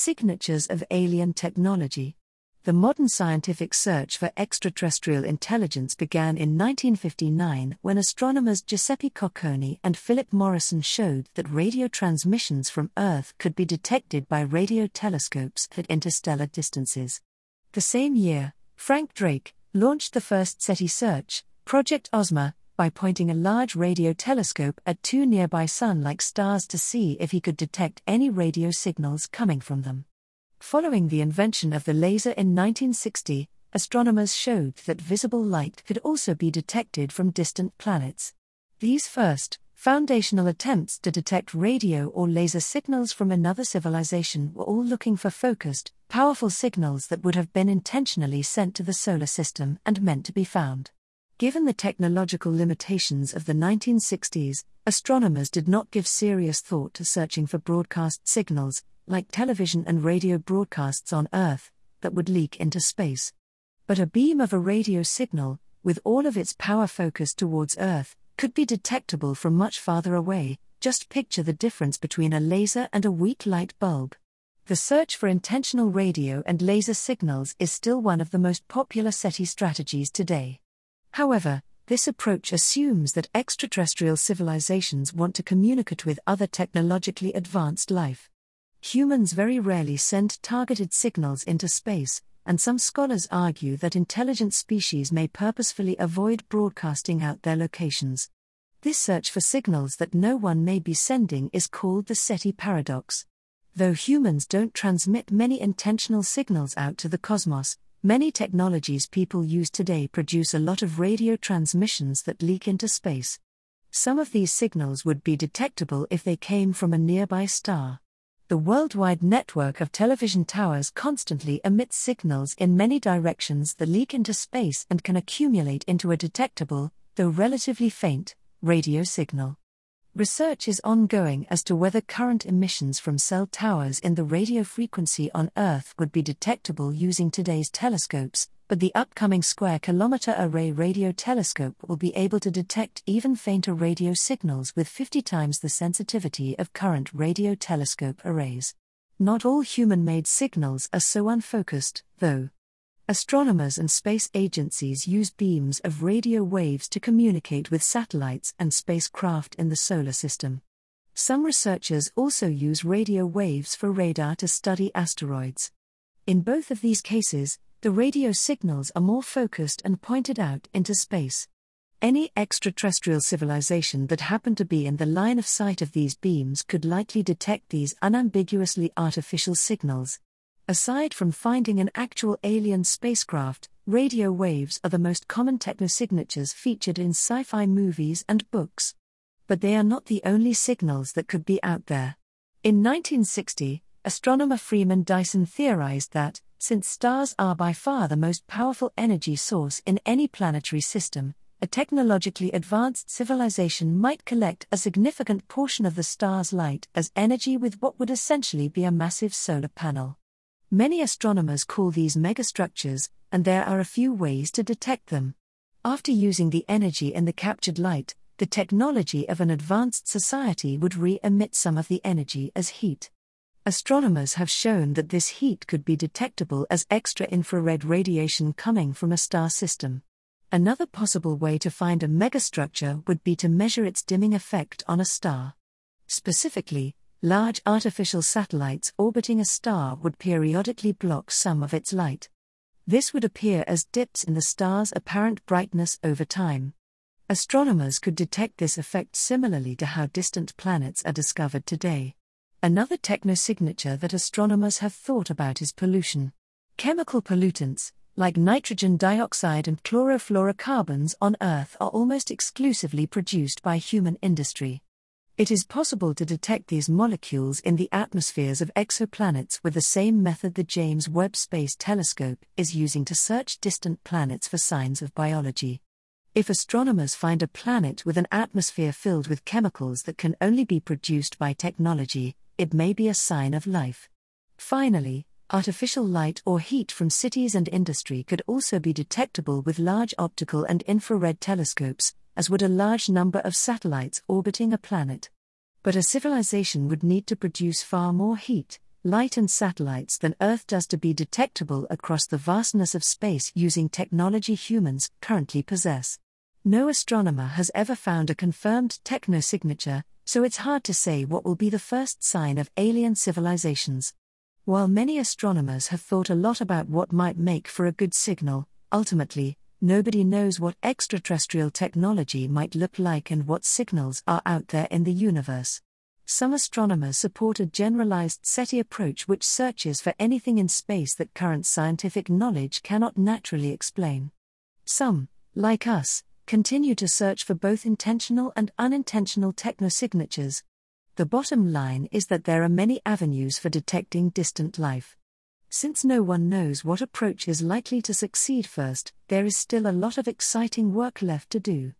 Signatures of alien technology. The modern scientific search for extraterrestrial intelligence began in 1959 when astronomers Giuseppe Cocconi and Philip Morrison showed that radio transmissions from Earth could be detected by radio telescopes at interstellar distances. The same year, Frank Drake launched the first SETI search, Project Ozma, by pointing a large radio telescope at two nearby sun like stars to see if he could detect any radio signals coming from them. Following the invention of the laser in 1960, astronomers showed that visible light could also be detected from distant planets. These first, foundational attempts to detect radio or laser signals from another civilization were all looking for focused, powerful signals that would have been intentionally sent to the solar system and meant to be found. Given the technological limitations of the 1960s, astronomers did not give serious thought to searching for broadcast signals, like television and radio broadcasts on Earth, that would leak into space. But a beam of a radio signal, with all of its power focused towards Earth, could be detectable from much farther away. Just picture the difference between a laser and a weak light bulb. The search for intentional radio and laser signals is still one of the most popular SETI strategies today. However, this approach assumes that extraterrestrial civilizations want to communicate with other technologically advanced life. Humans very rarely send targeted signals into space, and some scholars argue that intelligent species may purposefully avoid broadcasting out their locations. This search for signals that no one may be sending is called the SETI paradox. Though humans don't transmit many intentional signals out to the cosmos, Many technologies people use today produce a lot of radio transmissions that leak into space. Some of these signals would be detectable if they came from a nearby star. The worldwide network of television towers constantly emits signals in many directions that leak into space and can accumulate into a detectable, though relatively faint, radio signal. Research is ongoing as to whether current emissions from cell towers in the radio frequency on Earth would be detectable using today's telescopes, but the upcoming Square Kilometre Array radio telescope will be able to detect even fainter radio signals with 50 times the sensitivity of current radio telescope arrays. Not all human made signals are so unfocused, though. Astronomers and space agencies use beams of radio waves to communicate with satellites and spacecraft in the solar system. Some researchers also use radio waves for radar to study asteroids. In both of these cases, the radio signals are more focused and pointed out into space. Any extraterrestrial civilization that happened to be in the line of sight of these beams could likely detect these unambiguously artificial signals. Aside from finding an actual alien spacecraft, radio waves are the most common technosignatures featured in sci fi movies and books. But they are not the only signals that could be out there. In 1960, astronomer Freeman Dyson theorized that, since stars are by far the most powerful energy source in any planetary system, a technologically advanced civilization might collect a significant portion of the star's light as energy with what would essentially be a massive solar panel. Many astronomers call these megastructures, and there are a few ways to detect them. After using the energy and the captured light, the technology of an advanced society would re emit some of the energy as heat. Astronomers have shown that this heat could be detectable as extra infrared radiation coming from a star system. Another possible way to find a megastructure would be to measure its dimming effect on a star. Specifically, large artificial satellites orbiting a star would periodically block some of its light. This would appear as dips in the star's apparent brightness over time. Astronomers could detect this effect similarly to how distant planets are discovered today. Another technosignature that astronomers have thought about is pollution. Chemical pollutants, like nitrogen dioxide and chlorofluorocarbons on Earth, are almost exclusively produced by human industry. It is possible to detect these molecules in the atmospheres of exoplanets with the same method the James Webb Space Telescope is using to search distant planets for signs of biology. If astronomers find a planet with an atmosphere filled with chemicals that can only be produced by technology, it may be a sign of life. Finally, artificial light or heat from cities and industry could also be detectable with large optical and infrared telescopes, as would a large number of satellites orbiting a planet. But a civilization would need to produce far more heat, light, and satellites than Earth does to be detectable across the vastness of space using technology humans currently possess. No astronomer has ever found a confirmed technosignature, so it's hard to say what will be the first sign of alien civilizations. While many astronomers have thought a lot about what might make for a good signal, ultimately, nobody knows what extraterrestrial technology might look like and what signals are out there in the universe. Some astronomers support a generalized SETI approach which searches for anything in space that current scientific knowledge cannot naturally explain. Some, like us, continue to search for both intentional and unintentional technosignatures. The bottom line is that there are many avenues for detecting distant life. Since no one knows what approach is likely to succeed first, there is still a lot of exciting work left to do.